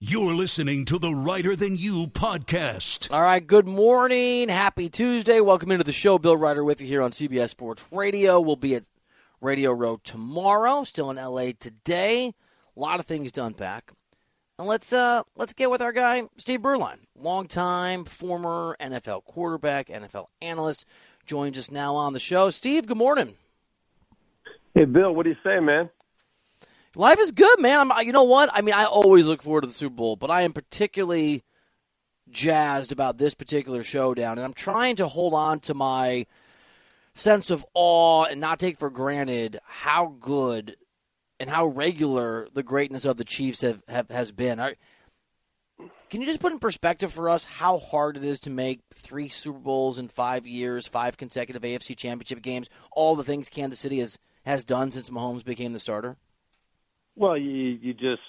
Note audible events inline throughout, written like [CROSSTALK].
You're listening to the Reiter Than You podcast. All right, good morning. Happy Tuesday. Welcome into the show. Bill Reiter with you here on CBS Sports Radio. We'll be at Radio Row tomorrow, still in LA today. A lot of things to unpack. And let's uh let's get with our guy, Steve Beuerlein. Longtime former NFL quarterback, NFL analyst, joins us now on the show. Steve, good morning. Hey Bill, what do you say, man? Life is good, man. I'm, you know what? I mean, I always look forward to the Super Bowl, but I am particularly jazzed about this particular showdown, and I'm trying to hold on to my sense of awe and not take for granted how good and how regular the greatness of the Chiefs have, have has been. Can you just put in perspective for us how hard it is to make three Super Bowls in five years, five consecutive AFC Championship games, all the things Kansas City has has done since Mahomes became the starter? Well, you you just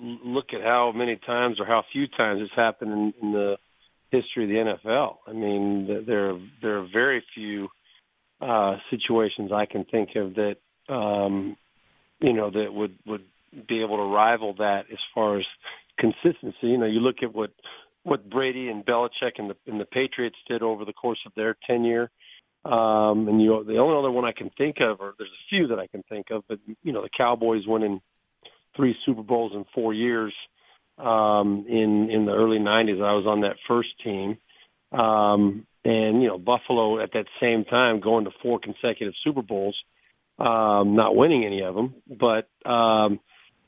look at how many times or how few times it's happened in, in the history of the NFL. I mean, there there are very few uh, situations I can think of that um, you know that would would be able to rival that as far as consistency. You know, you look at what what Brady and Belichick and the and the Patriots did over the course of their tenure. Um, and you, the only other one I can think of, or there's a few that I can think of, but you know, the Cowboys winning three Super Bowls in four years um, in in the early '90s. I was on that first team, um, and you know, Buffalo at that same time going to four consecutive Super Bowls um, not winning any of them, but um,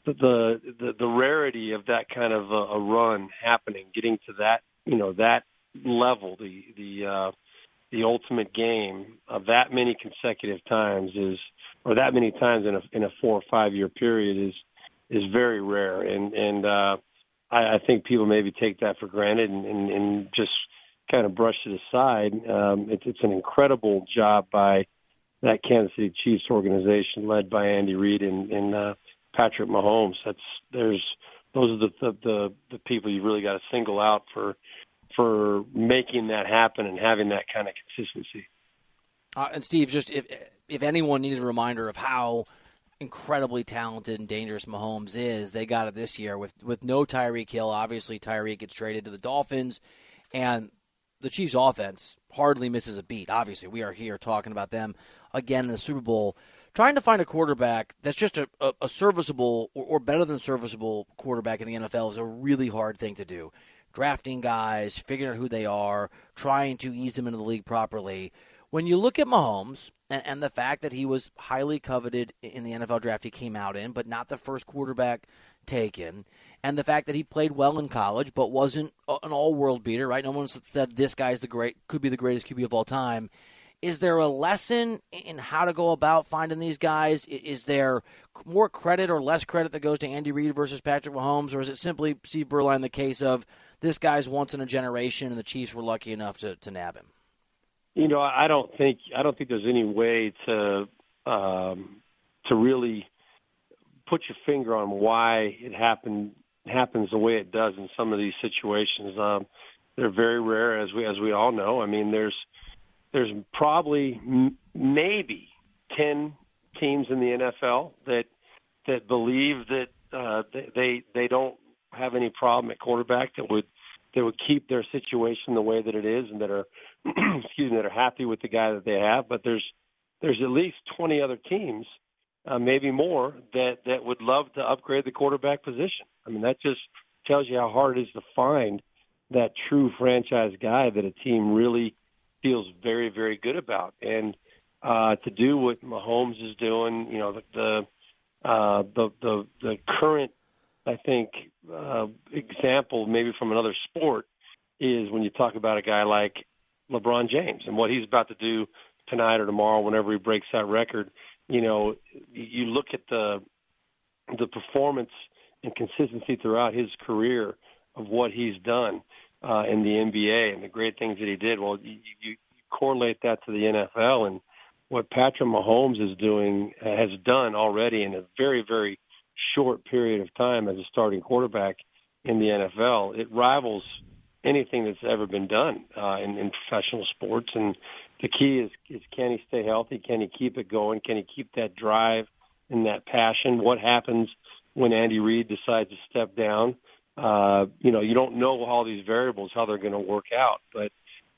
the, the the rarity of that kind of a, a run happening, getting to that you know that level, the the uh, the ultimate game of that many consecutive times is, or that many times in a in a four or five year period is is very rare, and and uh, I, I think people maybe take that for granted and, and, and just kind of brush it aside. Um, it, it's an incredible job by that Kansas City Chiefs organization led by Andy Reid and, and uh, Patrick Mahomes. That's there's those are the, the the the people you really got to single out for for making that happen and having that kind of consistency. Uh, and Steve, just if if anyone needed a reminder of how incredibly talented and dangerous Mahomes is, they got it this year with with no Tyreek Hill. Obviously, Tyreek gets traded to the Dolphins, and the Chiefs' offense hardly misses a beat. Obviously, we are here talking about them again in the Super Bowl. Trying to find a quarterback that's just a, a, serviceable or, or better than serviceable quarterback in the NFL is a really hard thing to do. Drafting guys, figuring out who they are, trying to ease them into the league properly. When you look at Mahomes and, and the fact that he was highly coveted in the NFL draft he came out in, but not the first quarterback taken, and the fact that he played well in college but wasn't an all-world beater, right? No one said this guy's the great, could be the greatest QB of all time. Is there a lesson in how to go about finding these guys? Is there more credit or less credit that goes to Andy Reid versus Patrick Mahomes, or is it simply Steve Beuerlein the case of this guy's once in a generation, and the Chiefs were lucky enough to, to nab him? You know, I don't think I don't think there's any way to um, to really put your finger on why it happened happens the way it does in some of these situations. Um, they're very rare, as we as we all know. I mean, there's there's probably m- maybe ten teams in the NFL that that believe that uh, they they don't have any problem at quarterback that would that would keep their situation the way that it is and that are [CLEARS THROAT] excuse me that are happy with the guy that they have. But there's there's at least 20 other teams, uh, maybe more, that that would love to upgrade the quarterback position. I mean that just tells you how hard it is to find that true franchise guy that a team really feels very, very good about. And uh, to do what Mahomes is doing, you know, the the uh, the, the the current, I think, uh, example maybe from another sport is when you talk about a guy like LeBron James and what he's about to do tonight or tomorrow, whenever he breaks that record. You know, you look at the the performance and consistency throughout his career of what he's done uh, in the NBA and the great things that he did. Well, you, you correlate that to the NFL and what Patrick Mahomes is doing has done already in a very very short period of time as a starting quarterback in the NFL. It rivals anything that's ever been done uh, in, in professional sports. And the key is is can he stay healthy? Can he keep it going? Can he keep that drive and that passion? What happens when Andy Reid decides to step down? Uh, you know, you don't know all these variables how they're going to work out, but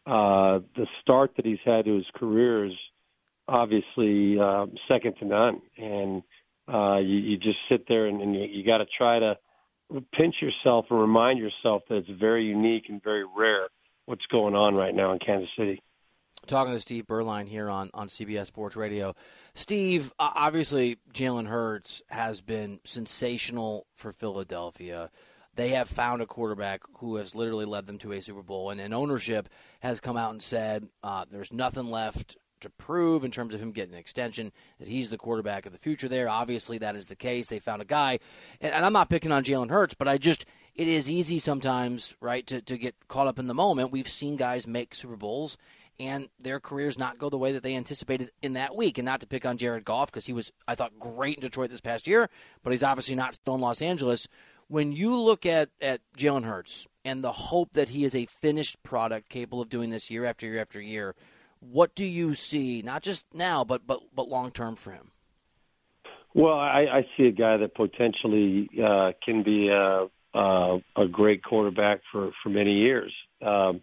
uh, the start that he's had to his career is obviously uh, second to none. And uh, you, you just sit there and, and you, you got to try to pinch yourself and remind yourself that it's very unique and very rare what's going on right now in Kansas City. Talking to Steve Beuerlein here on, on CBS Sports Radio. Steve, obviously, Jalen Hurts has been sensational for Philadelphia. They have found a quarterback who has literally led them to a Super Bowl, and, ownership has come out and said uh, there's nothing left to prove in terms of him getting an extension, that he's the quarterback of the future there. Obviously, that is the case. They found a guy, and, and I'm not picking on Jalen Hurts, but I just, it is easy sometimes, right, to, to get caught up in the moment. We've seen guys make Super Bowls and their careers not go the way that they anticipated in that week. And not to pick on Jared Goff because he was, I thought, great in Detroit this past year, but he's obviously not still in Los Angeles. When you look at, at Jalen Hurts and the hope that he is a finished product capable of doing this year after year after year, what do you see, not just now, but but but long term for him? Well, I, I see a guy that potentially uh, can be a, a, a great quarterback for for many years. Um,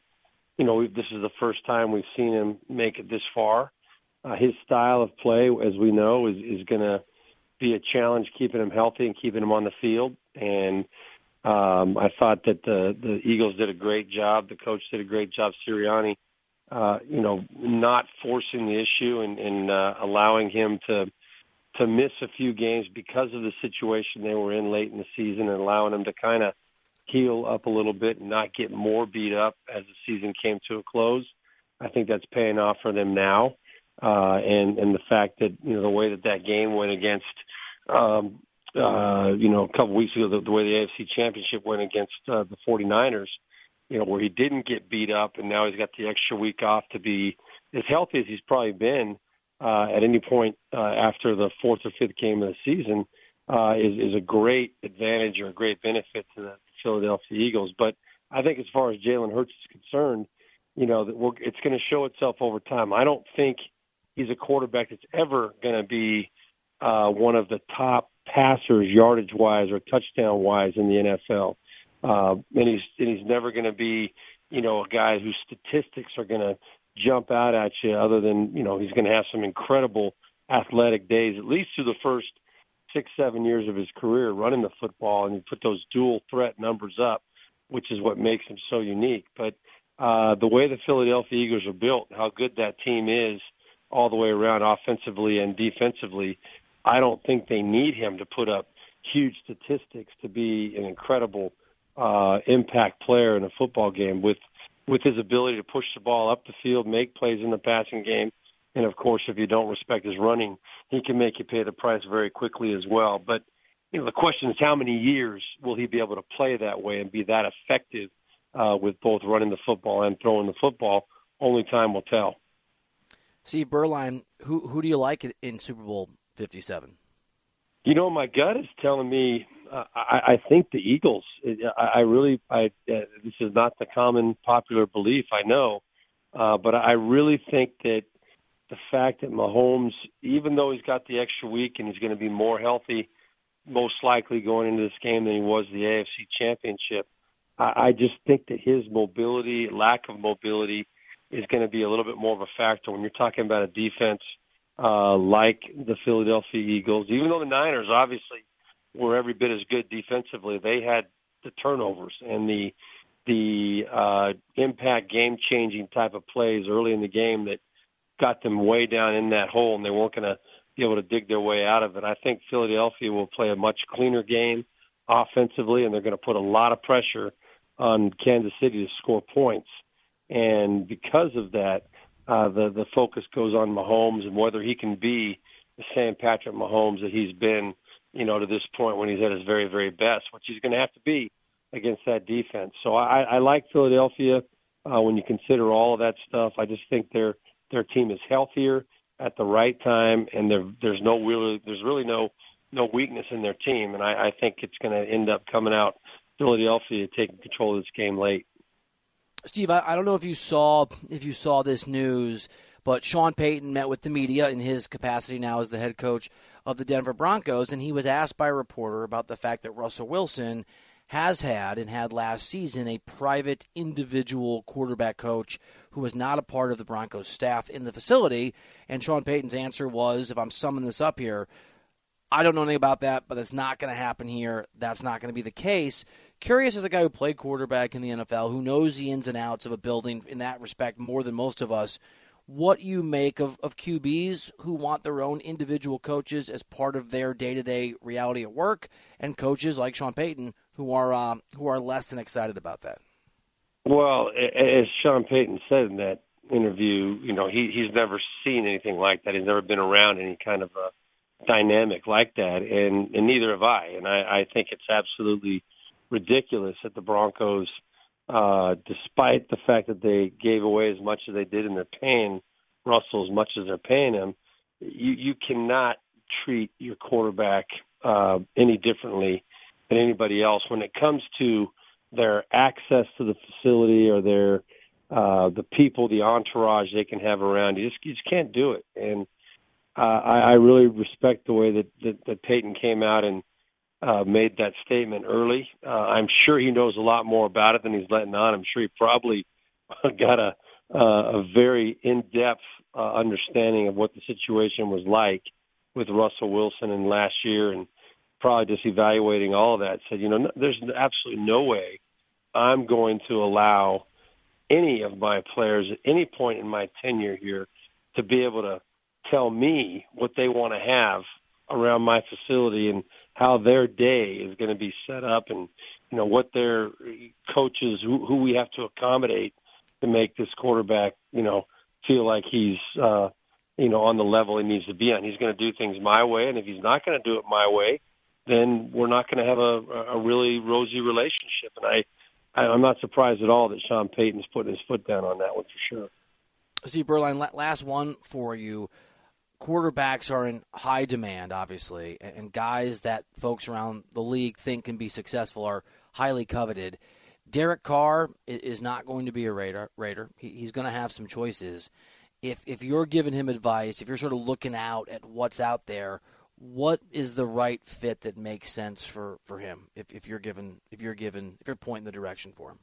you know, this is the first time we've seen him make it this far. Uh, his style of play, as we know, is is going to be a challenge keeping him healthy and keeping him on the field. And um, I thought that the the Eagles did a great job. The coach did a great job, Sirianni, uh, you know, not forcing the issue and, and uh, allowing him to to miss a few games because of the situation they were in late in the season, and allowing him to kind of heal up a little bit and not get more beat up as the season came to a close. I think that's paying off for them now, uh, and and the fact that you know the way that that game went against. Um, uh, you know, a couple weeks ago, the, the way the AFC Championship went against uh, the 49ers, you know, where he didn't get beat up, and now he's got the extra week off to be as healthy as he's probably been uh, at any point uh, after the fourth or fifth game of the season uh, is, is a great advantage or a great benefit to the Philadelphia Eagles. But I think as far as Jalen Hurts is concerned, you know, that we're, it's going to show itself over time. I don't think he's a quarterback that's ever going to be uh, one of the top passers yardage wise or touchdown wise in the NFL. Uh, and he's and he's never going to be, you know, a guy whose statistics are going to jump out at you. Other than you know, he's going to have some incredible athletic days, at least through the first six seven years of his career running the football, and you put those dual threat numbers up, which is what makes him so unique. But uh, the way the Philadelphia Eagles are built, how good that team is all the way around, offensively and defensively, I don't think they need him to put up huge statistics to be an incredible uh, impact player in a football game with with his ability to push the ball up the field, make plays in the passing game, and of course, if you don't respect his running, he can make you pay the price very quickly as well. But you know, the question is, how many years will he be able to play that way and be that effective uh, with both running the football and throwing the football? Only time will tell. Steve Beuerlein, who who do you like in Super Bowl Fifty Seven? You know, my gut is telling me I, I think the Eagles. I, I really, I uh, this is not the common popular belief, I know, uh, but I really think that the fact that Mahomes, even though he's got the extra week and he's going to be more healthy, most likely going into this game than he was the AFC Championship, I, I just think that his mobility, lack of mobility, is going to be a little bit more of a factor when you're talking about a defense uh, like the Philadelphia Eagles. Even though the Niners obviously were every bit as good defensively. They had the turnovers and the the uh, impact game changing type of plays early in the game that got them way down in that hole and they weren't going to be able to dig their way out of it. I think Philadelphia will play a much cleaner game offensively and they're going to put a lot of pressure on Kansas City to score points. And because of that, uh, the the focus goes on Mahomes and whether he can be the same Patrick Mahomes that he's been, you know, to this point when he's at his very very best, which he's going to have to be against that defense. So I, I like Philadelphia uh, when you consider all of that stuff. I just think their their team is healthier at the right time, and there there's no really there's really no no weakness in their team, and I, I think it's going to end up coming out Philadelphia taking control of this game late. Steve, I, I don't know if you saw if you saw this news, but Sean Payton met with the media in his capacity now as the head coach of the Denver Broncos, and he was asked by a reporter about the fact that Russell Wilson has had and had last season a private individual quarterback coach who was not a part of the Broncos staff in the facility. And Sean Payton's answer was, if I'm summing this up here, I don't know anything about that, but it's not going to happen here. That's not going to be the case. Curious as a guy who played quarterback in the NFL, who knows the ins and outs of a building in that respect more than most of us, what you make of, of QBs who want their own individual coaches as part of their day to day reality at work, and coaches like Sean Payton who are um, who are less than excited about that. Well, as Sean Payton said in that interview, you know he he's never seen anything like that. He's never been around any kind of a dynamic like that, and and neither have I. And I, I think it's absolutely ridiculous that the Broncos, uh, despite the fact that they gave away as much as they did and they're paying Russell as much as they're paying him, you you cannot treat your quarterback uh, any differently than anybody else when it comes to their access to the facility or their uh, the people, the entourage they can have around. You just you just can't do it. And uh, I, I really respect the way that, that that Payton came out and uh, made that statement early. Uh, I'm sure he knows a lot more about it than he's letting on. I'm sure he probably [LAUGHS] got a uh, a very in-depth uh, understanding of what the situation was like with Russell Wilson in last year and probably just evaluating all of that, said, you know, no, there's absolutely no way I'm going to allow any of my players at any point in my tenure here to be able to tell me what they want to have around my facility and how their day is going to be set up and you know what their coaches who, who we have to accommodate to make this quarterback you know feel like he's uh you know on the level he needs to be on he's going to do things my way and if he's not going to do it my way then we're not going to have a, a really rosy relationship. And I, I'm not surprised at all that Sean Payton's putting his foot down on that one for sure. Steve Beuerlein, last one for you. Quarterbacks are in high demand, obviously, and guys that folks around the league think can be successful are highly coveted. Derek Carr is not going to be a Raider. Raider. He's going to have some choices. If if you're giving him advice, if you're sort of looking out at what's out there, what is the right fit that makes sense for, for him if, if you're given if you're given if you're pointing the direction for him?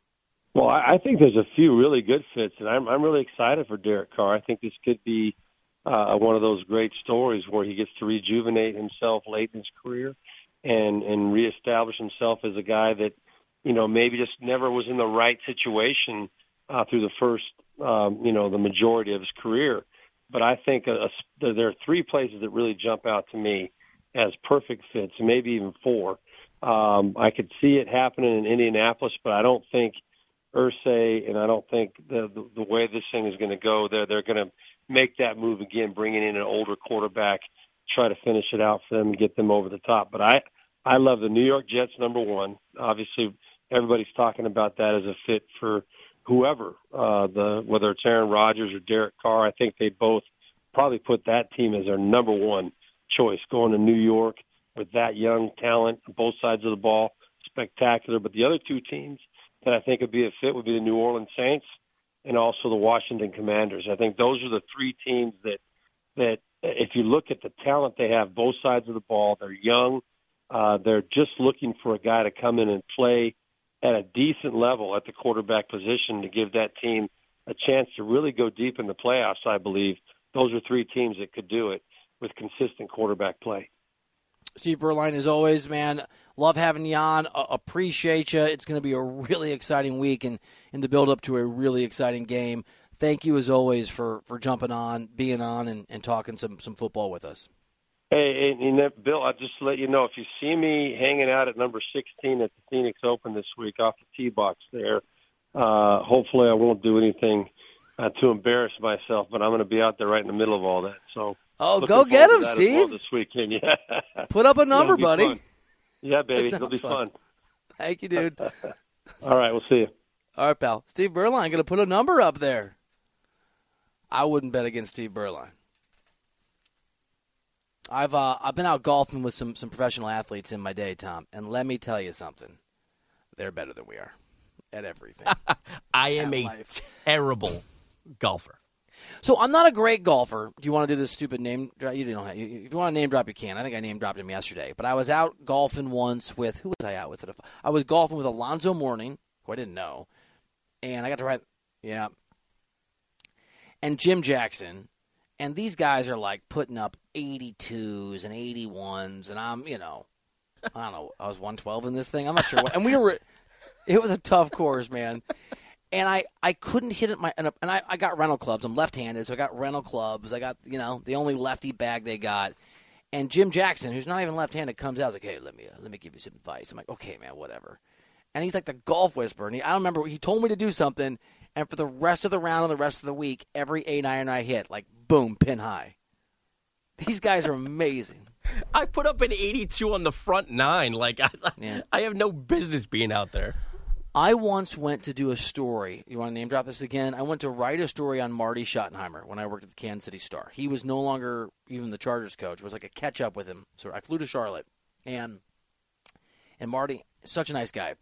Well, I think there's a few really good fits, and I'm I'm really excited for Derek Carr. I think this could be uh, one of those great stories where he gets to rejuvenate himself late in his career and and reestablish himself as a guy that you know maybe just never was in the right situation uh, through the first um, you know the majority of his career but I think a, a, there are three places that really jump out to me as perfect fits, maybe even four. Um, I could see it happening in Indianapolis, but I don't think Irsay and I don't think the, the the way this thing is going to go, they're they're going to make that move again, bringing in an older quarterback, try to finish it out for them and get them over the top. But I I love the New York Jets number one. Obviously, everybody's talking about that as a fit for whoever, uh, the whether it's Aaron Rodgers or Derek Carr. I think they both probably put that team as their number one choice going to New York with that young talent on both sides of the ball. Spectacular. But the other two teams that I think would be a fit would be the New Orleans Saints and also the Washington Commanders. I think those are the three teams that that if you look at the talent they have, both sides of the ball, they're young. Uh, they're just looking for a guy to come in and play at a decent level at the quarterback position to give that team a chance to really go deep in the playoffs, I believe. Those are three teams that could do it with consistent quarterback play. Steve Beuerlein, as always, man, Love having you on. Uh, appreciate you. It's going to be a really exciting week and in the build up to a really exciting game. Thank you as always for, for jumping on, being on, and, and talking some, some football with us. Hey, and, and Bill, I'll just let you know if you see me hanging out at number 16 at the Phoenix Open this week off the tee box there, uh, hopefully I won't do anything uh, to embarrass myself, but I'm going to be out there right in the middle of all that. So, oh, go get him, Steve. Well this weekend, [LAUGHS] yeah. Put up a number, buddy. Fun. Yeah, baby, it'll be fun. fun. Thank you, dude. [LAUGHS] all right, we'll see you. All right, pal. Steve Beuerlein going to put a number up there. I wouldn't bet against Steve Beuerlein. I've uh, I've been out golfing with some some professional athletes in my day, Tom, and let me tell you something. They're better than we are at everything. [LAUGHS] I am a life. terrible golfer. So I'm not a great golfer. Do you want to do this stupid name? You don't. Have, if you want to name drop, you can. I think I name dropped him yesterday. But I was out golfing once with who was I out with? I was golfing with Alonzo Mourning, who I didn't know, and I got to ride. Yeah, and Jim Jackson, and these guys are like putting up 82s and 81s, and I'm, you know, I don't know, I was 112 in this thing. I'm not sure what. And we were, it was a tough course, man. And I, I couldn't hit it my and I, I got rental clubs. I'm left-handed, so I got rental clubs. I got you know the only lefty bag they got. And Jim Jackson, who's not even left-handed, comes out. He's like, "Hey, let me uh, let me give you some advice." I'm like, "Okay, man, whatever." And he's like the golf whisperer. And he, I don't remember. He told me to do something, and for the rest of the round and the rest of the week, every eight iron I hit, like boom, pin high. These guys are amazing. [LAUGHS] I put up an 82 on the front nine. Like I, yeah. I have no business being out there. I once went to do a story. You want to name drop this again? I went to write a story on Marty Schottenheimer when I worked at the Kansas City Star. He was no longer even the Chargers coach. It was like a catch up with him. So I flew to Charlotte, and and Marty, such a nice guy.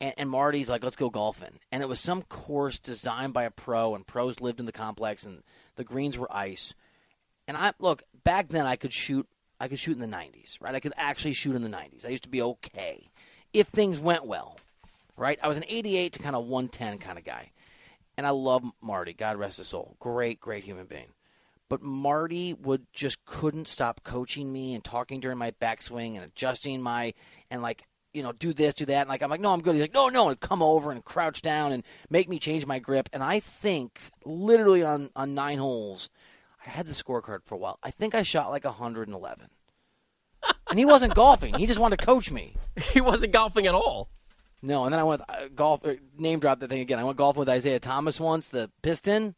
And, and, Marty's like, let's go golfing. And it was some course designed by a pro, and pros lived in the complex, and the greens were ice. And I look back then, I could shoot. I could shoot in the 90s, right? I could actually shoot in the 90s. I used to be okay if things went well, right? I was an 88 to kind of 110 kind of guy, and I love Marty. God rest his soul. Great, great human being. But Marty would just couldn't stop coaching me and talking during my backswing and adjusting my and like you know, do this, do that. And like, I'm like, no, I'm good. He's like, no, no, and come over and crouch down and make me change my grip. And I think literally on, on nine holes, I had the scorecard for a while. I think I shot like 111. And he wasn't golfing. He just wanted to coach me. [LAUGHS] He wasn't golfing at all. No, and then I went uh, golf, uh, name drop the thing again. I went golfing with Isaiah Thomas once, the Piston.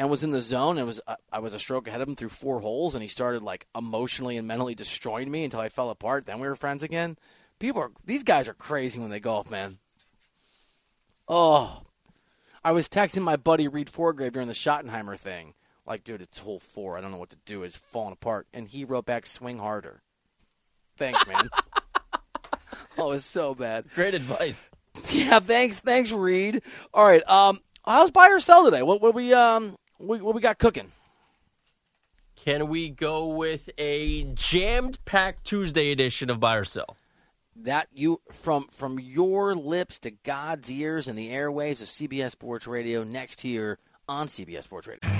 and was in the zone and was uh, I was a stroke ahead of him through four holes and he started like emotionally and mentally destroying me until I fell apart. Then we were friends again. People are these guys are crazy when they golf, man. Oh, I was texting my buddy Reid Forgrave during the Schottenheimer thing. Like, dude, it's hole four. I don't know what to do. It's falling apart. And he wrote back, swing harder. Thanks, man. [LAUGHS] oh, was so bad. Great advice. [LAUGHS] Yeah, thanks, thanks, Reid. All right, um, how's buy or sell today? What, what we um what, what we got cooking? Can we go with a jammed packed Tuesday edition of Buy or Sell? That you from from your lips to God's ears and the airwaves of CBS Sports Radio next here on CBS Sports Radio.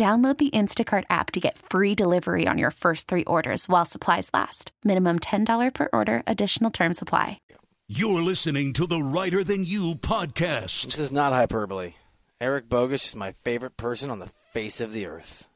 Download the Instacart app to get free delivery on your first three orders while supplies last. Minimum $10 per order, additional term supply. You're listening to the Reiter Than You podcast. This is not hyperbole. Eric Bogus is my favorite person on the face of the earth.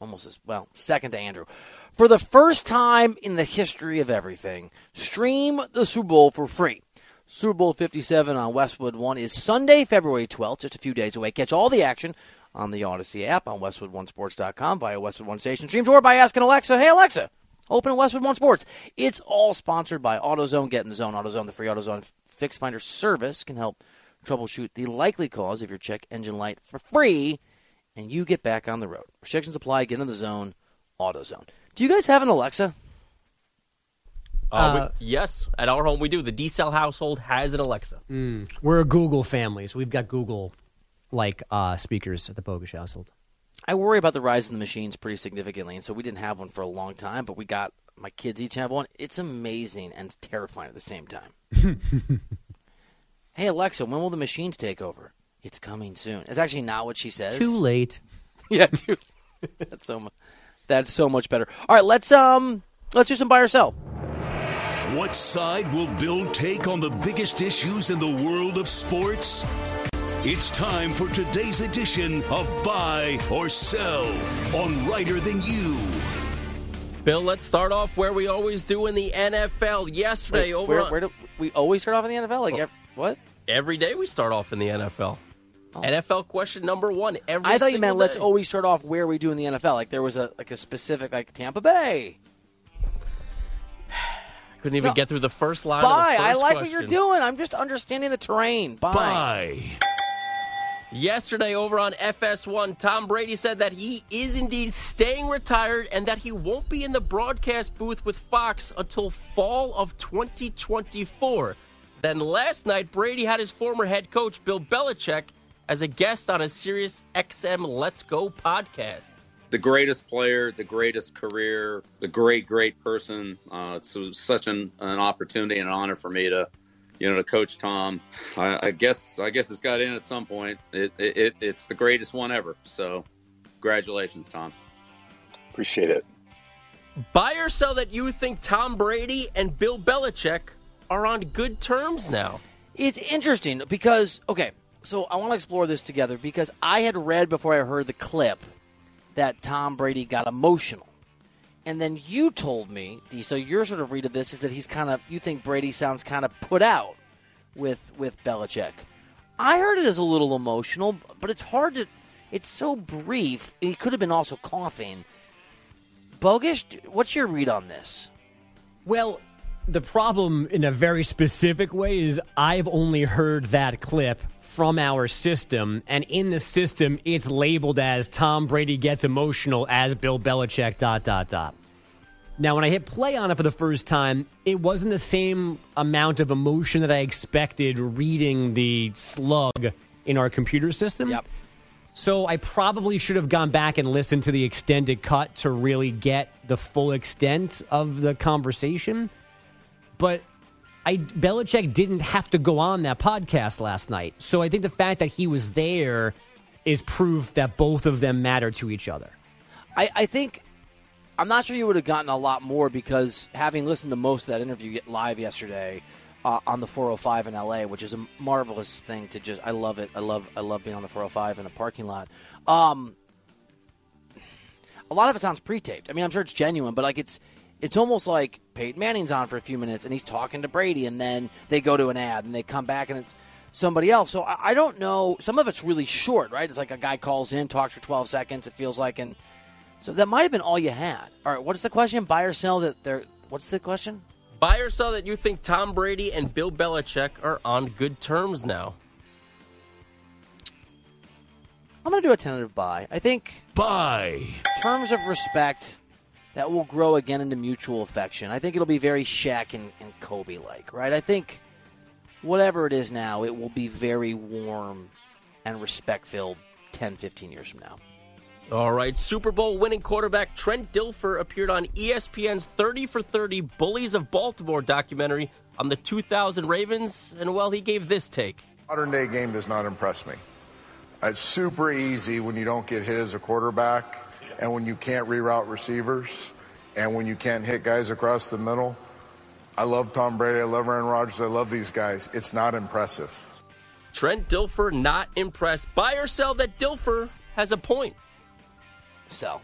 Almost as well, second to Andrew. For the first time in the history of everything, stream the Super Bowl for free. Super Bowl 57 on Westwood One is Sunday, February 12th, just a few days away. Catch all the action on the Odyssey app, on WestwoodOneSports.com, via Westwood One Station Streams, or by asking Alexa, hey, Alexa, open Westwood One Sports. It's all sponsored by AutoZone. Get in the zone. AutoZone, the free AutoZone Fix Finder service, can help troubleshoot the likely cause of your check engine light for free, and you get back on the road. Restrictions apply. Get in the zone. AutoZone. Do you guys have an Alexa? Uh, Uh, we, yes, at our home we do. The D cell household has an Alexa. Mm, we're a Google family, so we've got Google like uh, speakers at the Bogus household. I worry about the rise in the machines pretty significantly, and so we didn't have one for a long time, but we got my kids each have one. It's amazing and terrifying at the same time. [LAUGHS] hey Alexa, when will the machines take over? It's coming soon. It's actually not what she says. Too late. [LAUGHS] yeah, too. [LAUGHS] that's so. mu- That's so much better. All right, let's um, let's do some buy or sell. What side will Bill take on the biggest issues in the world of sports? It's time for today's edition of Buy or Sell on Reiter Than You. Bill, let's start off where we always do in the NFL. Yesterday, Wait, over where, on- where do we always start off in the NFL? Like Oh. ev- what? every day we start off in the NFL. Oh. NFL question number one. Every I thought you single meant let's always start off where we do in the NFL. Like there was a like a specific like Tampa Bay. [SIGHS] Couldn't even No. get through the first line. Bye. Of the I first like what you're doing. I'm just understanding the terrain. Bye. Buy. Yesterday over on FS1, Tom Brady said that he is indeed staying retired and that he won't be in the broadcast booth with Fox until fall of 2024. Then last night, Brady had his former head coach, Bill Belichick, as a guest on a Sirius XM Let's Go podcast. the greatest player, the greatest career, the great, great person. Uh, it's such an, an opportunity and an honor for me to, you know, to coach Tom. I, I guess I guess it's got in at some point. It, it, it it's the greatest one ever. So, congratulations, Tom. Appreciate it. Buy or sell that you think Tom Brady and Bill Belichick are on good terms now. It's interesting because okay, so I want to explore this together because I had read before I heard the clip that Tom Brady got emotional. And then you told me, D, so your sort of read of this is that he's kind of you think Brady sounds kind of put out with with Belichick. I heard it as a little emotional, but it's hard to it's so brief. He could have been also coughing. Bogus, what's your read on this? Well, the problem in a very specific way is I've only heard that clip from our system, and in the system, it's labeled as Tom Brady gets emotional as Bill Belichick. Dot dot dot. Now, when I hit play on it for the first time, it wasn't the same amount of emotion that I expected reading the slug in our computer system. Yep. So I probably should have gone back and listened to the extended cut to really get the full extent of the conversation. But I Belichick didn't have to go on that podcast last night. So I think the fact that he was there is proof that both of them matter to each other. I, I think I'm not sure you would have gotten a lot more because having listened to most of that interview live yesterday uh, on the 405 in LA, which is a marvelous thing to just I love it. I love I love being on the 405 in a parking lot. Um, a lot of it sounds pre-taped. I mean, I'm sure it's genuine, but like it's it's almost like Peyton Manning's on for a few minutes and he's talking to Brady, and then they go to an ad and they come back and it's somebody else. So I, I don't know. Some of it's really short, right? It's like a guy calls in, talks for 12 seconds. It feels like, and so that might have been all you had. All right, what's the question? Buy or sell that they're. What's the question? Buy or sell that you think Tom Brady and Bill Belichick are on good terms now. I'm going to do a tentative buy. I think Buy. terms of respect that will grow again into mutual affection. I think it'll be very Shaq and, and Kobe like, right? I think whatever it is now, it will be very warm and respect filled 10, 15 years from now. All right, Super Bowl winning quarterback Trent Dilfer appeared on ESPN's 30 for 30 Bullies of Baltimore documentary on the 2000 Ravens, and well, he gave this take. Modern day game does not impress me. It's super easy when you don't get hit as a quarterback and when you can't reroute receivers and when you can't hit guys across the middle. I love Tom Brady. I love Aaron Rodgers. I love these guys. It's not impressive. Trent Dilfer not impressed. Buy or sell that Dilfer has a point. Sell.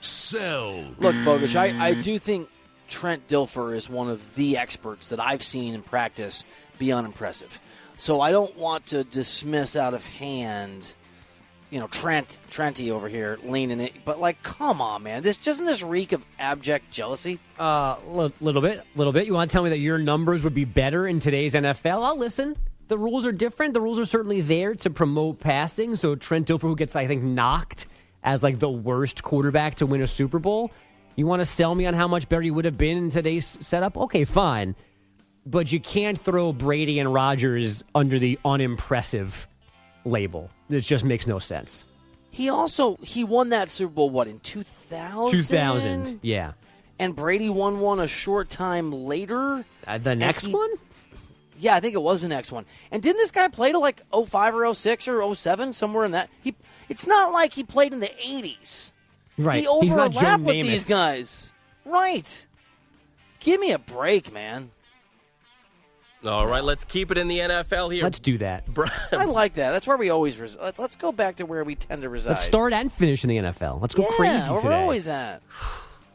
Sell. Look, Bogusch, I, I do think Trent Dilfer is one of the experts that I've seen in practice be unimpressive. So I don't want to dismiss out of hand, you know, Trent Trenty over here leaning it. But like, come on, man, this doesn't this reek of abject jealousy? Uh, li- little bit, little bit. You want to tell me that your numbers would be better in today's NFL? I'll listen. The rules are different. The rules are certainly there to promote passing. So Trent Dilfer, who gets, I think, knocked as like the worst quarterback to win a Super Bowl, you want to sell me on how much better he would have been in today's setup? Okay, fine. But you can't throw Brady and Rodgers under the unimpressive label. It just makes no sense. He also he won that Super Bowl what in two thousand? 2000, yeah. And Brady won one a short time later. Uh, the next he- one? Yeah, I think it was the next one. And didn't this guy play to like 05 or 06 or 07 somewhere in that? He it's not like he played in the 80s. Right. He He's not overlapped with Namath. these guys. Right. Give me a break, man. All right, let's keep it in the NFL here. Let's do that. I like that. That's where we always res- let's, let's go back to where we tend to reside. Let's start and finish in the NFL. Let's go yeah, crazy where today. we're always at.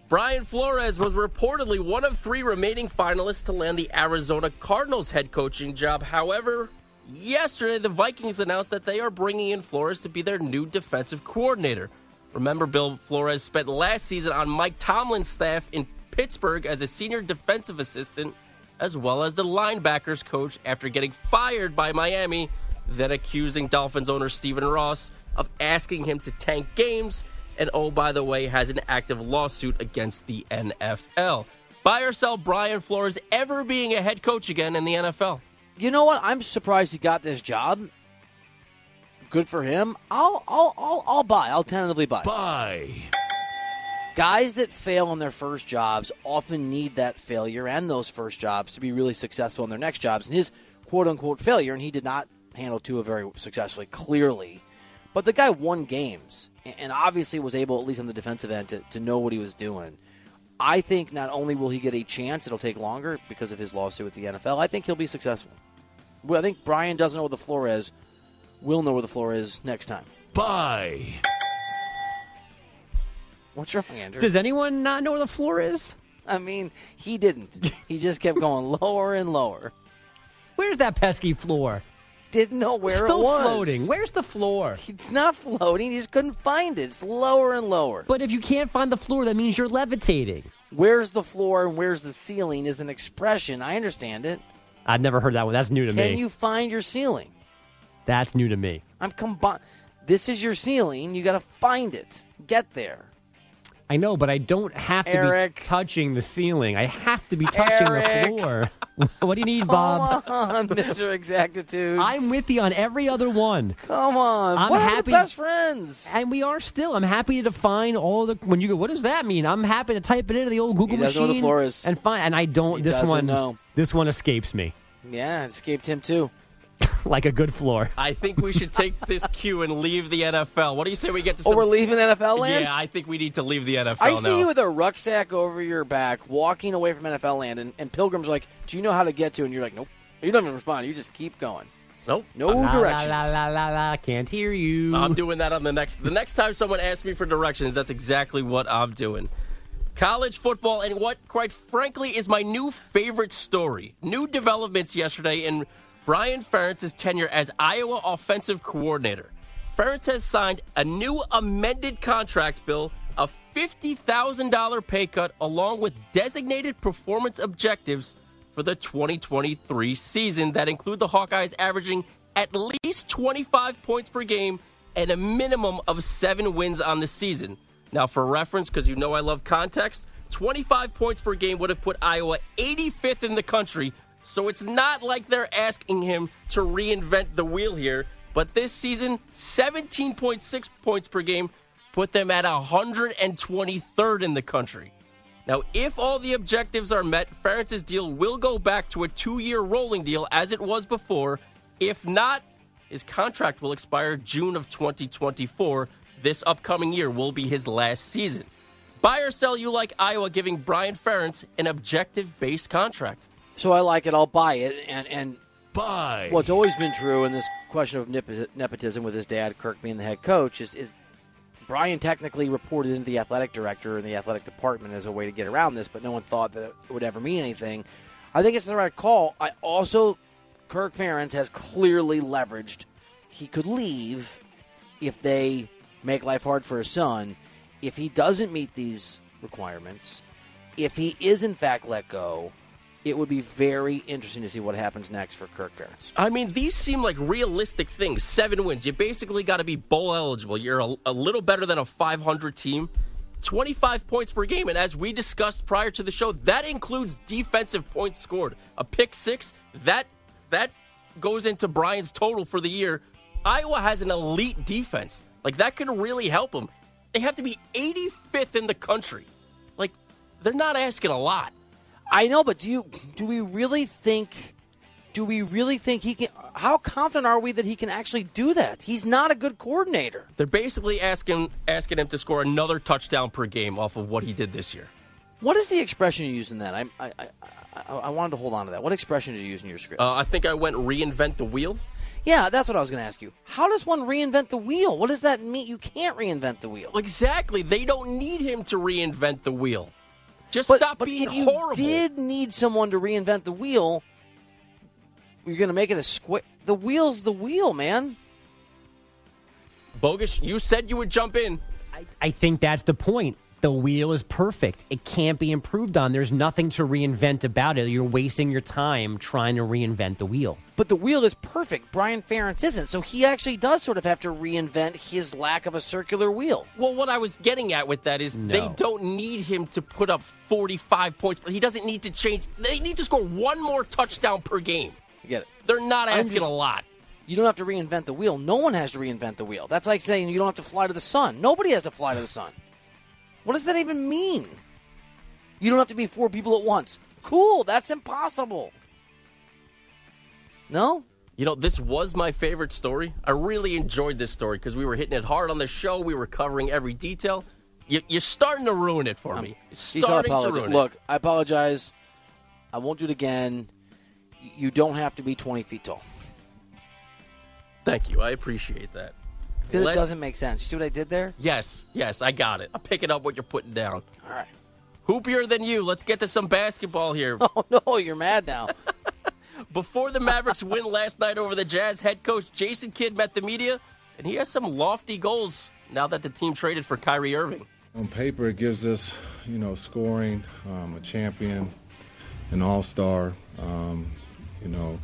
Brian Flores was reportedly one of three remaining finalists to land the Arizona Cardinals head coaching job. However, yesterday the Vikings announced that they are bringing in Flores to be their new defensive coordinator. Remember, Bill Flores spent last season on Mike Tomlin's staff in Pittsburgh as a senior defensive assistant, as well as the linebackers coach after getting fired by Miami, then accusing Dolphins owner Stephen Ross of asking him to tank games and oh, by the way, has an active lawsuit against the NFL. Buy or sell Brian Flores ever being a head coach again in the NFL? You know what? I'm surprised he got this job. Good for him. I'll I'll I'll, I'll buy. I'll tentatively buy. Buy. Guys that fail on their first jobs often need that failure and those first jobs to be really successful in their next jobs. And his quote unquote failure, and he did not handle Tua very successfully, clearly. But the guy won games and- obviously was able, at least on the defensive end, to, to know what he was doing. I think not only will he get a chance, it'll take longer because of his lawsuit with the NFL. I think he'll be successful. Well, I think Brian doesn't know where the floor is. We'll know where the floor is next time. Buy. What's wrong, Andrew? Does anyone not know where the floor is? I mean, he didn't. He just kept going [LAUGHS] lower and lower. Where's that pesky floor? Didn't know where Still it was. Still floating. Where's the floor? It's not floating. He just couldn't find it. It's lower and lower. But if you can't find the floor, that means you're levitating. Where's the floor and where's the ceiling is an expression. I understand it. I've never heard that one. That's new to Can me. Can you find your ceiling? That's new to me. I'm combi- This is your ceiling. You got to find it. Get there. I know, but I don't have to Eric. be touching the ceiling. I have to be touching Eric. the floor. [LAUGHS] what do you need, Bob? Come on, [LAUGHS] Mr. Exactitude. I'm with you on every other one. Come on. I'm We're happy- best friends. And we are still. I'm happy to define all the. When you go, what does that mean? I'm happy to type it into the old Google He doesn't know machine the floor is. and find. And I don't. He this one. know. This one escapes me Yeah, it escaped him too. [LAUGHS] like a good floor. I think we should take this [LAUGHS] cue and leave the NFL. What do you say we get to Oh, we're leaving NFL land? Yeah, I think we need to leave the NFL I now. see you with a rucksack over your back, walking away from NFL land, and, and Pilgrim's like, "Do you know how to get to?" And you're like, "Nope." You don't even respond. You just keep going. Nope. No La, directions. La, la, la, la, la. Can't hear you. I'm doing that on the next. The next time someone asks me for directions, that's exactly what I'm doing. College football and what, quite frankly, is my new favorite story. New developments yesterday in Brian Ferentz's tenure as Iowa offensive coordinator. Ferentz has signed a new amended contract bill, a $50,000 pay cut, along with designated performance objectives for the 2023 season that include the Hawkeyes averaging at least 25 points per game and a minimum of seven wins on the season. Now, for reference, because you know I love context, 25 points per game would have put Iowa 85th in the country. So it's not like they're asking him to reinvent the wheel here. But this season, 17.6 points per game put them at 123rd in the country. Now, if all the objectives are met, Ferentz's deal will go back to a two year rolling deal as it was before. If not, his contract will expire June of 2024. This upcoming year will be his last season. Buy or sell you like Iowa giving Brian Ferentz an objective based contract? So I like it. I'll buy it. And and buy. Well, it's always been true in this question of nep- nepotism with his dad, Kirk being the head coach, is is Brian technically reported into the athletic director and the athletic department as a way to get around this, but no one thought that it would ever mean anything. I think it's the right call. I also, Kirk Ferentz has clearly leveraged. He could leave if they make life hard for his son. If he doesn't meet these requirements, if he is in fact let go, it would be very interesting to see what happens next for Kirk Ferentz. I mean, these seem like realistic things. Seven wins. You basically got to be bowl eligible. You're a, a, little better than a 500 team. 25 points per game. And as we discussed prior to the show, that includes defensive points scored. A pick six, that that goes into Brian's total for the year. Iowa has an elite defense. Like, that could really help them. They have to be 85th in the country. Like, they're not asking a lot. I know, but do you do we really think do we really think he can how confident are we that he can actually do that? He's not a good coordinator. They're basically asking asking him to score another touchdown per game off of what he did this year. What is the expression you use in that? I I, I, I wanted to hold on to that. What expression did you use in your script? Uh, I think I went reinvent the wheel. Yeah, that's what I was going to ask you. How does one reinvent the wheel? What does that mean? You can't reinvent the wheel. Exactly. They don't need him to reinvent the wheel. Just but, stop but being if you horrible. did need someone to reinvent the wheel, you're going to make it a square. The wheel's the wheel, man. Bogusch, you said you would jump in. I, I think that's the point. The wheel is perfect. It can't be improved on. There's nothing to reinvent about it. You're wasting your time trying to reinvent the wheel. But the wheel is perfect. Brian Ferentz isn't. So he actually does sort of have to reinvent his lack of a circular wheel. Well, what I was getting at with that is No. they don't need him to put up 45 points, but he doesn't need to change. They need to score one more touchdown per game. You get it. They're not asking just- a lot. You don't have to reinvent the wheel. No one has to reinvent the wheel. That's like saying you don't have to fly to the sun. Nobody has to fly to the sun. What does that even mean? You don't have to be four people at once. Cool, that's impossible. No? You know, this was my favorite story. I really enjoyed this story because we were hitting it hard on the show. We were covering every detail. You, you're starting to ruin it for me. You're Geez, I starting to ruin Look, it. I apologize. I won't do it again. You don't have to be 20 feet tall. Thank you. I appreciate that. Because it doesn't make sense. You see what I did there? Yes, yes, I got it. I'm picking up what you're putting down. All right. Hoopier than you. Let's get to some basketball here. [LAUGHS] Oh, no, you're mad now. [LAUGHS] Before the Mavericks win last night over the Jazz, head coach Jason Kidd met the media, and he has some lofty goals now that the team traded for Kyrie Irving. On paper, it gives us, you know, scoring, um, a champion, an all-star, um, you know,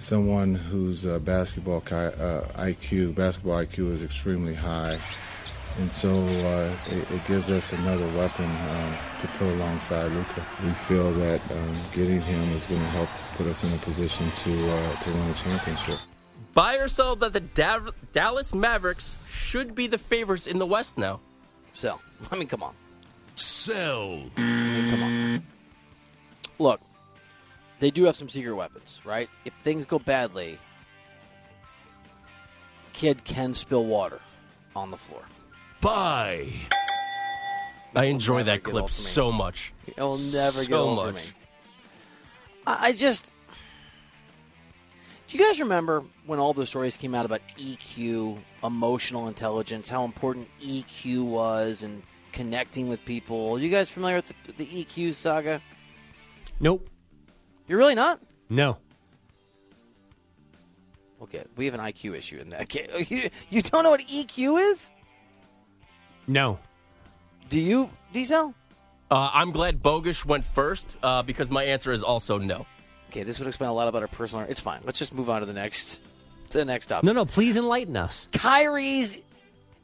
someone whose uh, basketball uh, IQ, basketball IQ is extremely high, and so uh, it, it gives us another weapon um, to put alongside Luka. We feel that um, getting him is going to help put us in a position to uh, to win a championship. Buy or sell that the Dav- Dallas Mavericks should be the favorites in the West now. Sell. [LAUGHS] I mean, come on. Sell. I mean, come on. Look, they do have some secret weapons, right? If things go badly, Kidd can spill water on the floor. Buy. I enjoy that clip old for me. so much. It'll never get So old much. for me. I I just. Do you guys remember when all those stories came out about EQ, emotional intelligence, how important EQ was and connecting with people? Are you guys familiar with the, the EQ saga? Nope. You're really not? No. Okay, we have an IQ issue in that [LAUGHS] case. You, you don't know what EQ is? No. Do you, Diesel? Uh, I'm glad Bogusch went first uh, because my answer is also no. Okay, this would explain a lot about our personal. It's fine. Let's just move on to the next, to the next topic. No, no, please enlighten us. Kyrie's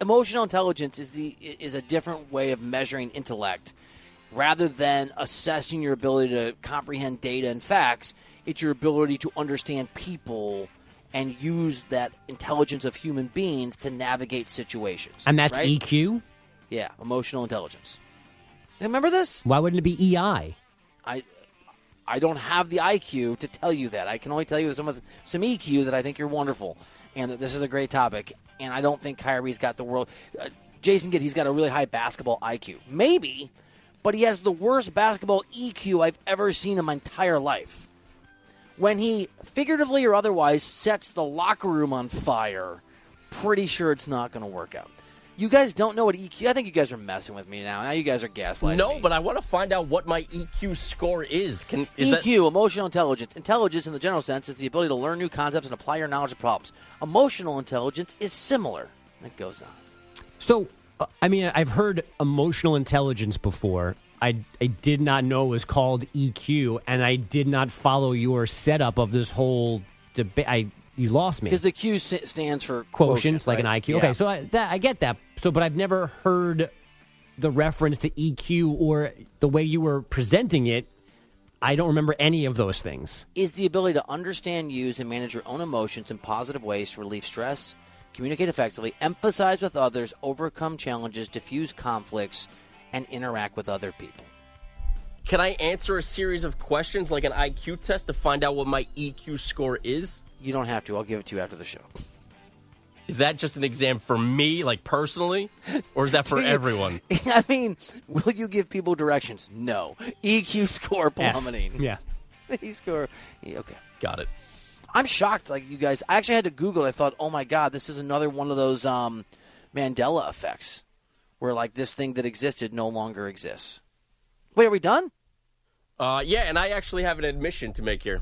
emotional intelligence is the is a different way of measuring intellect rather than assessing your ability to comprehend data and facts it's your ability to understand people and use that intelligence of human beings to navigate situations And that's right? EQ? Yeah emotional intelligence remember this Why wouldn't it be EI? I I don't have the IQ to tell you that. I can only tell you some of the, some EQ that I think you're wonderful and that this is a great topic. And I don't think Kyrie's got the world. Uh, Jason Kidd, he's got a really high basketball IQ, maybe, but he has the worst basketball EQ I've ever seen in my entire life. When he figuratively or otherwise sets the locker room on fire, pretty sure it's not going to work out. You guys don't know what EQ. I think you guys are messing with me now. Now you guys are gaslighting No, me. but I want to find out what my EQ score is. Can is that EQ, emotional intelligence. Intelligence, in the general sense, is the ability to learn new concepts and apply your knowledge to problems. Emotional intelligence is similar. It goes on. So, uh, I mean, I've heard emotional intelligence before. I, I did not know it was called EQ, and I did not follow your setup of this whole debate. I you lost me. Because the Q stands for quotient, like right? an IQ. Yeah. Okay, so I, that, I get that. So, but I've never heard the reference to EQ or the way you were presenting it. I don't remember any of those things. is the ability to understand, use, and manage your own emotions in positive ways to relieve stress, communicate effectively, emphasize with others, overcome challenges, diffuse conflicts, and interact with other people. Can I answer a series of questions like an IQ test to find out what my EQ score is? You don't have to. I'll give it to you after the show. Is that just an exam for me, like personally, or is that for Do [LAUGHS] you- everyone? [LAUGHS] I mean, will you give people directions? No. EQ score plummeting. Yeah. [LAUGHS] E score. yeah, Okay. Got it. I'm shocked. Like you guys, I actually had to Google. it. I thought, oh my god, this is another one of those um, Mandela effects, where like this thing that existed no longer exists. Wait, are we done? Uh, yeah, and I actually have an admission to make here.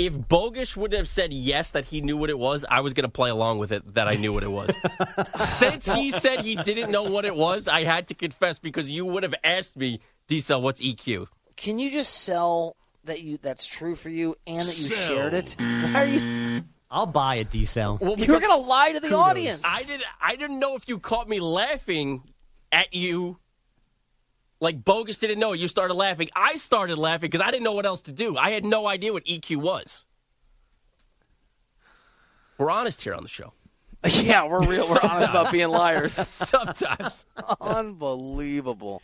If Bogusch would have said yes that he knew what it was, I was going to play along with it that I knew what it was. [LAUGHS] Since he said he didn't know what it was, I had to confess because you would have asked me, Diesel, what's EQ? Can you just sell that you that's true for you and that you shared it? Why are you? I'll buy a D cell. Well, You're gonna lie to the audience. I didn't. I didn't know if you caught me laughing at you. Like Bogusch didn't know. You started laughing. I started laughing because I didn't know what else to do. I had no idea what EQ was. We're honest here on the show. [LAUGHS] yeah, we're real. We're honest about being liars. [LAUGHS] Sometimes. [LAUGHS] Unbelievable.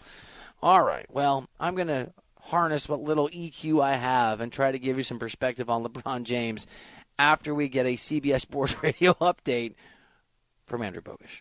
All right. Well, I'm going to harness what little EQ I have and try to give you some perspective on LeBron James after we get a CBS Sports Radio update from Andrew Bogusch.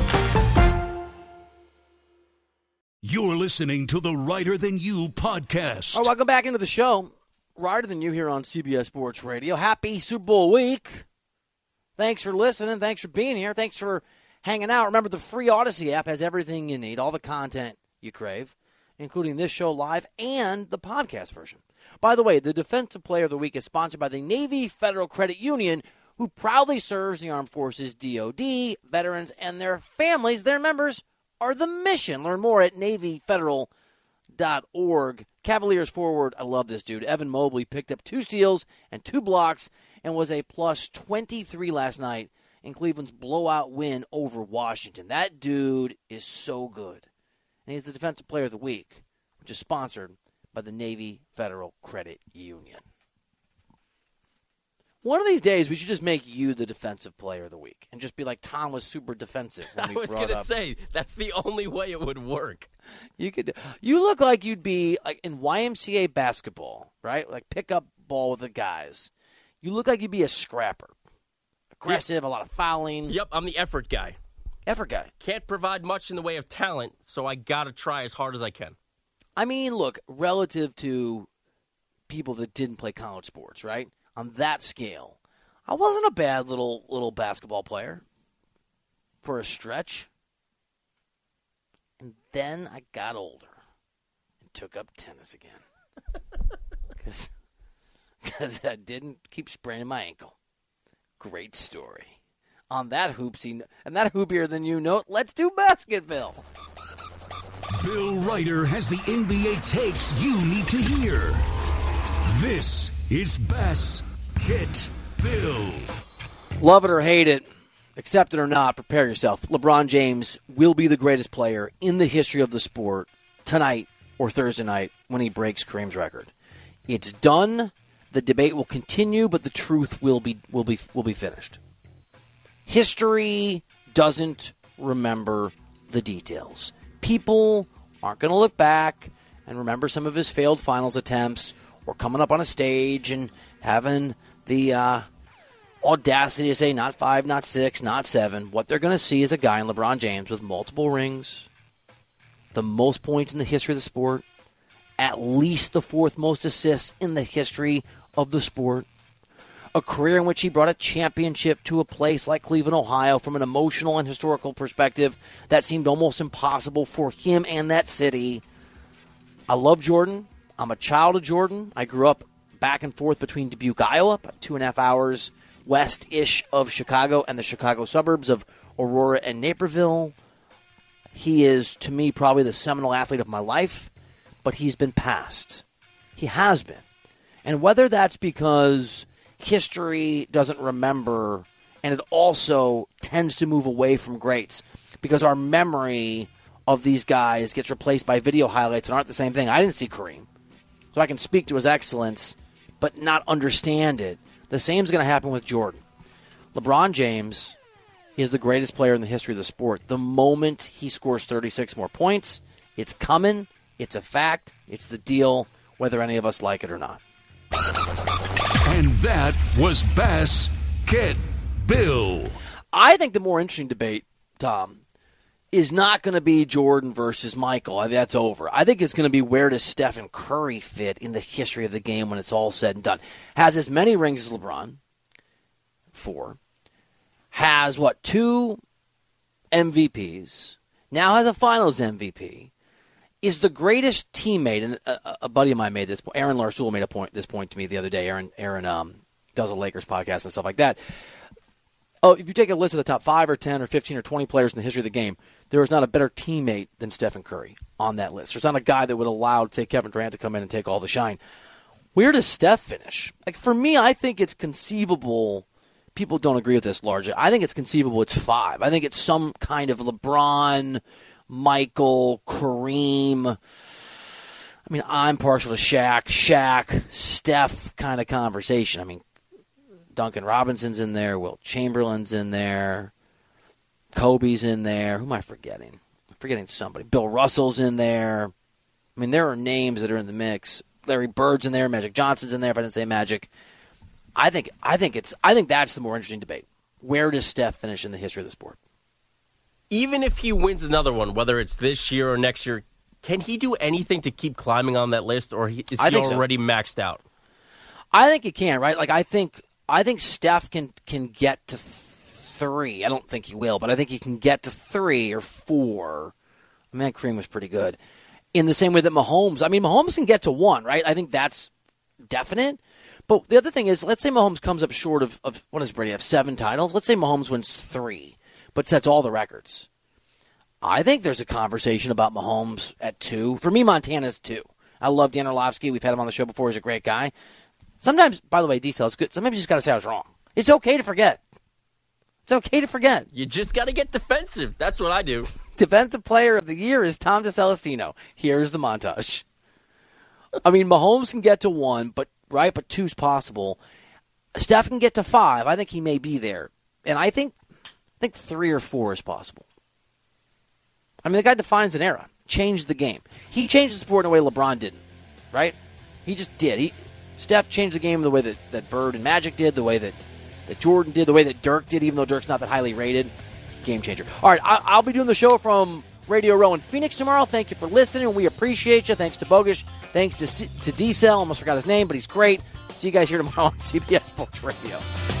You're listening to the Reiter Than You podcast. All right, welcome back into the show. Reiter than you here on CBS Sports Radio. Happy Super Bowl week. Thanks for listening. Thanks for being here. Thanks for hanging out. Remember, the free Odyssey app has everything you need, all the content you crave, including this show live and the podcast version. By the way, the Defensive Player of the Week is sponsored by the Navy Federal Credit Union, who proudly serves the Armed Forces, DoD, veterans, and their families. Their members are the mission. Learn more at NavyFederal.org. Cavaliers forward, I love this dude. Evan Mobley picked up two steals and two blocks and was a plus 23 last night in Cleveland's blowout win over Washington. That dude is so good. And he's the Defensive Player of the Week, which is sponsored by the Navy Federal Credit Union. One of these days, we should just make you the Defensive Player of the Week and just be like Tom was super defensive when [LAUGHS] I was going to say, that's the only way it would work. You could. You look like you'd be like in YMCA basketball, right? Like pick up ball with the guys. You look like you'd be a scrapper, aggressive, a lot of fouling. Yep, I'm the effort guy. Effort guy. Can't provide much in the way of talent, so I gotta try as hard as I can. I mean, look, relative to people that didn't play college sports, right? On that scale, I wasn't a bad little little basketball player for a stretch. And then I got older and took up tennis again. [LAUGHS] Because I didn't keep spraining my ankle. Great story. On that hoopsy and that hoopier than you note, let's do basketball. Bill Reiter has the NBA takes you need to hear. This is Bass Kit Bill. Love it or hate it, accept it or not, prepare yourself. LeBron James will be the greatest player in the history of the sport tonight or Thursday night when he breaks Kareem's record. It's done. The debate will continue, but the truth will be will be will be finished. History doesn't remember the details. People aren't going to look back and remember some of his failed finals attempts or coming up on a stage and having the uh, audacity to say not five, not six, not seven. What they're going to see is a guy in LeBron James with multiple rings, the most points in the history of the sport, at least the fourth most assists in the history of the sport, a career in which he brought a championship to a place like Cleveland, Ohio, from an emotional and historical perspective that seemed almost impossible for him and that city. I love Jordan. I'm a child of Jordan. I grew up back and forth between Dubuque, Iowa, about two and a half hours west ish of Chicago and the Chicago suburbs of Aurora and Naperville. He is, to me, probably the seminal athlete of my life, but he's been passed. He has been. And whether that's because history doesn't remember and it also tends to move away from greats because our memory of these guys gets replaced by video highlights and aren't the same thing. I didn't see Kareem. So I can speak to his excellence, but not understand it. The same is going to happen with Jordan. LeBron James is the greatest player in the history of the sport. The moment he scores 36 more points, it's coming. It's a fact. It's the deal, whether any of us like it or not. And that was Bass Kit Bill. I think the more interesting debate, Tom, is not going to be Jordan versus Michael. That's over. I think it's going to be where does Stephen Curry fit in the history of the game when it's all said and done. Has as many rings as LeBron, four. Has what two MVPs? Now has a Finals MVP. Is the greatest teammate, and a, a buddy of mine made this. point. Aaron Larsuel made a point. This point to me the other day. Aaron, Aaron um, does a Lakers podcast and stuff like that. Oh, if you take a list of the top five or ten or fifteen or twenty players in the history of the game, there is not a better teammate than Stephen Curry on that list. There's not a guy that would allow, say, Kevin Durant to come in and take all the shine. Where does Steph finish? Like for me, I think it's conceivable. People don't agree with this largely. I think it's conceivable. It's five. I think it's some kind of LeBron, Michael, Kareem. I mean, I'm partial to Shaq, Shaq, Steph kind of conversation. I mean, Duncan Robinson's in there, Wilt Chamberlain's in there, Kobe's in there. Who am I forgetting? I'm forgetting somebody. Bill Russell's in there. I mean, there are names that are in the mix. Larry Bird's in there. Magic Johnson's in there. If I didn't say Magic, I think I think it's I think that's the more interesting debate. Where does Steph finish in the history of the sport? Even if he wins another one, whether it's this year or next year, can he do anything to keep climbing on that list, or is he think so. already maxed out? I think he can, right? Like I think I think Steph can can get to three. I don't think he will, but I think he can get to three or four. I mean, Kareem was pretty good. In the same way that Mahomes, I mean, Mahomes can get to one, right? I think that's definite. But the other thing is, let's say Mahomes comes up short of, of what does Brady have? Seven titles. Let's say Mahomes wins three, but sets all the records. I think there's a conversation about Mahomes at two. For me, Montana's two. I love Dan Orlovsky. We've had him on the show before. He's a great guy. Sometimes, by the way, D-cell is good. Sometimes you just got to say I was wrong. It's okay to forget. It's okay to forget. You just got to get defensive. That's what I do. [LAUGHS] Defensive Player of the Year is Tom DeCelestino. Here's the montage. I mean, Mahomes can get to one, but right, but two's possible. Steph can get to five. I think he may be there, and I think I think three or four is possible. I mean, the guy defines an era. changed the game. He changed the sport in a way LeBron didn't, right? He just did. He Steph changed the game the way that, that Bird and Magic did, the way that, that Jordan did, the way that Dirk did, even though Dirk's not that highly rated. Game changer. All right, I, I'll be doing the show from Radio Row in Phoenix tomorrow. Thank you for listening. We appreciate you. Thanks to Bogusch. Thanks to, C- to D-Cell. Almost forgot his name, but he's great. See you guys here tomorrow on [LAUGHS] CBS Sports Radio.